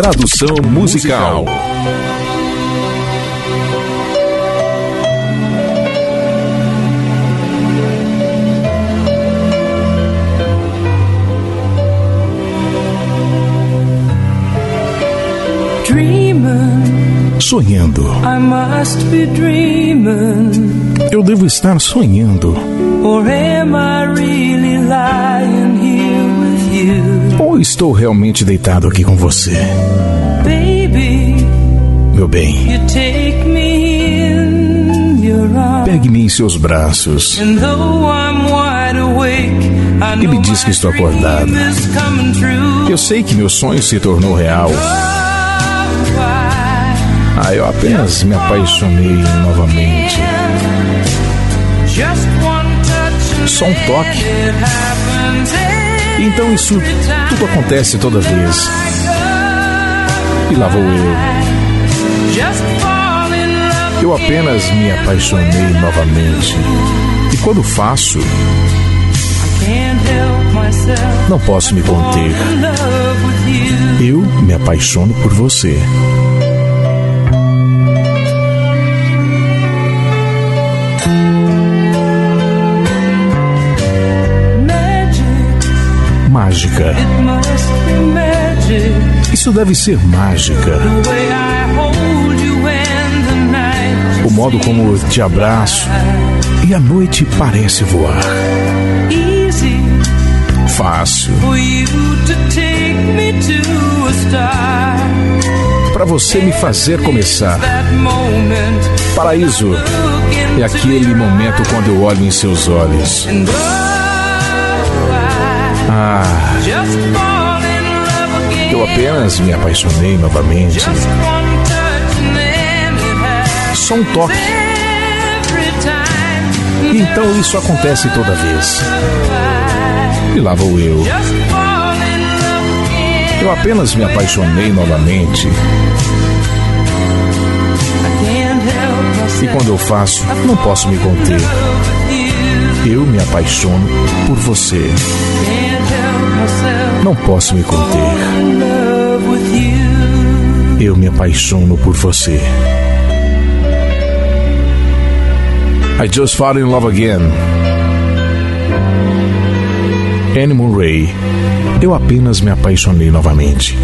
Tradução musical. Sonhando. Eu devo estar sonhando. Ou estou realmente deitado aqui com você? Meu bem. Pegue-me em seus braços. E me diz que estou acordado. Eu sei que meu sonho se tornou real. Ah, eu apenas me apaixonei novamente. Só um toque. Então isso tudo acontece toda vez. E lá vou eu. Eu apenas me apaixonei novamente. E quando faço, não posso me conter. Eu me apaixono por você. Mágica. Isso deve ser mágica. O modo como te abraço e a noite parece voar. Fácil. Para você me fazer começar. Paraíso é aquele momento quando eu olho em seus olhos. Ah, eu apenas me apaixonei novamente. Só um toque. Então isso acontece toda vez. E lá vou eu. Eu apenas me apaixonei novamente. E quando eu faço, não posso me conter. Eu me apaixono por você. Não posso me conter. Eu me apaixono por você. I just fell in love again. Animal Ray. Eu apenas me apaixonei novamente.